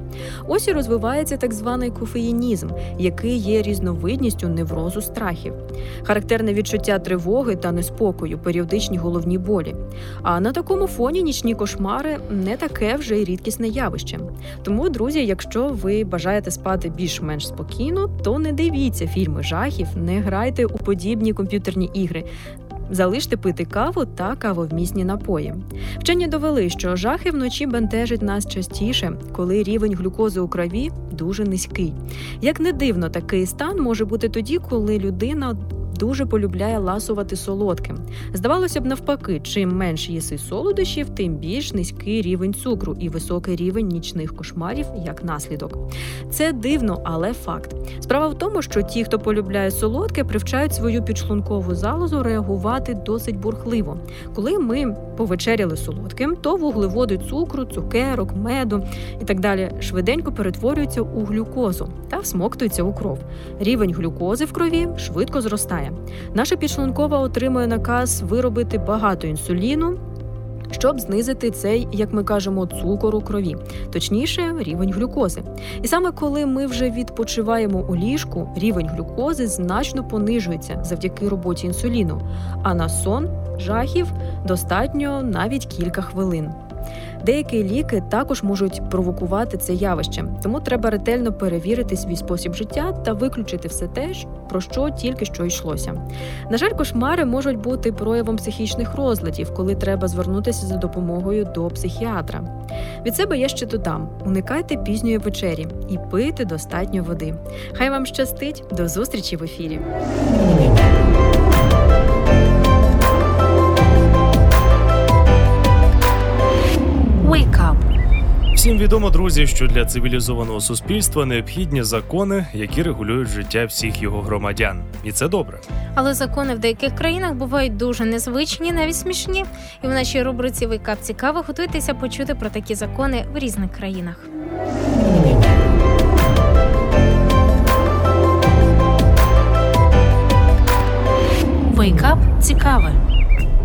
Ось і розвивається так званий кофеїнізм, який є різновидністю неврозу страхів. Характерне відчуття тривоги та неспокою, періодичні головні болі. А на такому фоні нічні кошмари не таке вже й рідкісне явище. Тому, друзі, якщо ви бажаєте спати більш-менш спокійно, то не дивіться фільми жахів, не грайте у подібні комп'ютерні ігри. Залиште пити каву та кавовмісні напої. Вчені довели, що жахи вночі бентежать нас частіше, коли рівень глюкози у крові дуже низький. Як не дивно, такий стан може бути тоді, коли людина дуже полюбляє ласувати солодким. Здавалося б, навпаки, чим менше їси солодощів, тим більш низький рівень цукру і високий рівень нічних кошмарів як наслідок. Це дивно, але факт. Справа в тому, що ті, хто полюбляє солодке, привчають свою підшлункову залозу реагувати досить бурхливо. Коли ми повечеряли солодким, то вуглеводи цукру, цукерок, меду і так далі швиденько перетворюються у глюкозу та всмоктуються у кров. Рівень глюкози в крові швидко зростає. Наша підшлункова отримує наказ виробити багато інсуліну. Щоб знизити цей, як ми кажемо, цукор у крові, точніше, рівень глюкози. І саме коли ми вже відпочиваємо у ліжку, рівень глюкози значно понижується завдяки роботі інсуліну. А на сон жахів достатньо навіть кілька хвилин. Деякі ліки також можуть провокувати це явище, тому треба ретельно перевірити свій спосіб життя та виключити все те, про що тільки що йшлося. На жаль, кошмари можуть бути проявом психічних розладів, коли треба звернутися за допомогою до психіатра. Від себе я ще додам: уникайте пізньої вечері і пийте достатньо води. Хай вам щастить, до зустрічі в ефірі. Wake up. Всім відомо, друзі, що для цивілізованого суспільства необхідні закони, які регулюють життя всіх його громадян, і це добре. Але закони в деяких країнах бувають дуже незвичні, навіть смішні. І в нашій рубриці Вейкап цікаво готуйтеся почути про такі закони в різних країнах. Вейкап цікаве.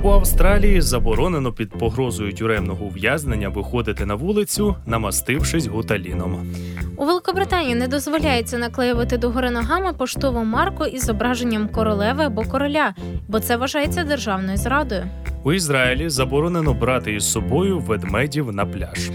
У Австралії заборонено під погрозою тюремного ув'язнення виходити на вулицю, намастившись гуталіном. У Великобританії не дозволяється наклеювати догори ногами поштову марку із зображенням королеви або короля, бо це вважається державною зрадою. У Ізраїлі заборонено брати із собою ведмедів на пляж.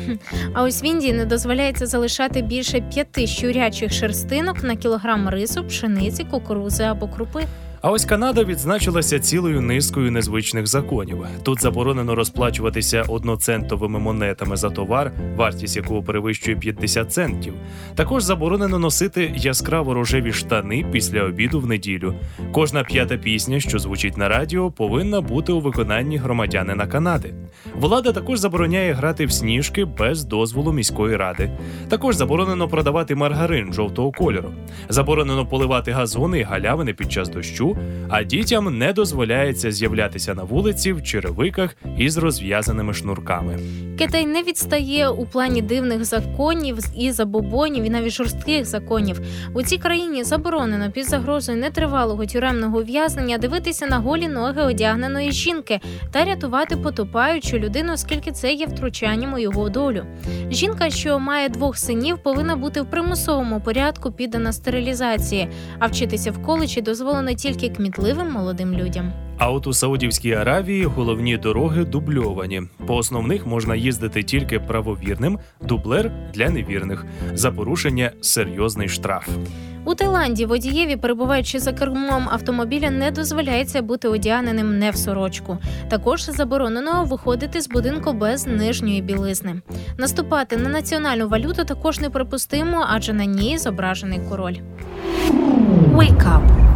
А ось в Індії не дозволяється залишати більше п'яти щурячих шерстинок на кілограм рису, пшениці, кукурузи або крупи. А ось Канада відзначилася цілою низкою незвичних законів. Тут заборонено розплачуватися одноцентовими монетами за товар, вартість якого перевищує 50 центів. Також заборонено носити яскраво рожеві штани після обіду в неділю. Кожна п'ята пісня, що звучить на радіо, повинна бути у виконанні громадянина Канади. Влада також забороняє грати в сніжки без дозволу міської ради. Також заборонено продавати маргарин жовтого кольору. Заборонено поливати газони і галявини під час дощу а дітям не дозволяється з'являтися на вулиці в черевиках із розв'язаними шнурками. Китай не відстає у плані дивних законів і забобонів, і навіть жорстких законів. У цій країні заборонено під загрозою нетривалого тюремного ув'язнення дивитися на голі ноги одягненої жінки та рятувати потопаючу людину, оскільки це є втручанням у його долю. Жінка, що має двох синів, повинна бути в примусовому порядку піддана стерилізації, а вчитися в коледжі дозволено тільки кмітливим молодим людям. А от у Саудівській Аравії головні дороги дубльовані. По основних можна їздити тільки правовірним, дублер для невірних. За порушення серйозний штраф. У Таїланді водієві, перебуваючи за кермом автомобіля, не дозволяється бути одягненим не в сорочку. Також заборонено виходити з будинку без нижньої білизни. Наступати на національну валюту також неприпустимо, адже на ній зображений король. Wake up!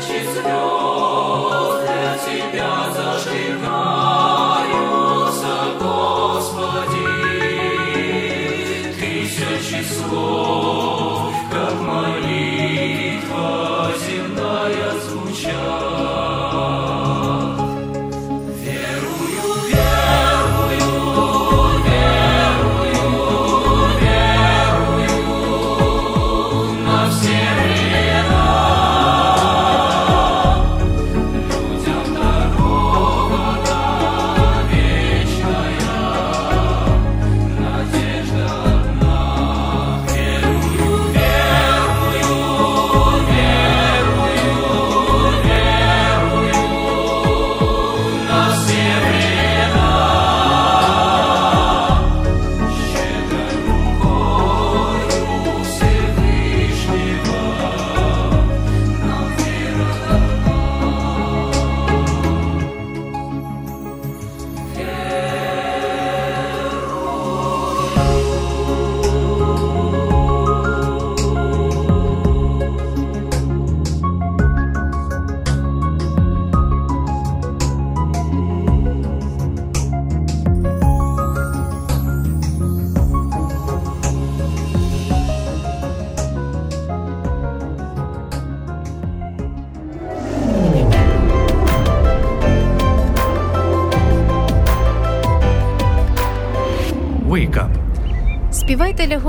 다시 수려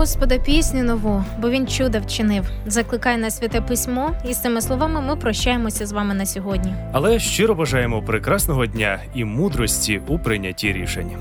Господа пісню нову, бо він чудо вчинив. Закликай на святе письмо, і з цими словами ми прощаємося з вами на сьогодні. Але щиро бажаємо прекрасного дня і мудрості у прийнятті рішень.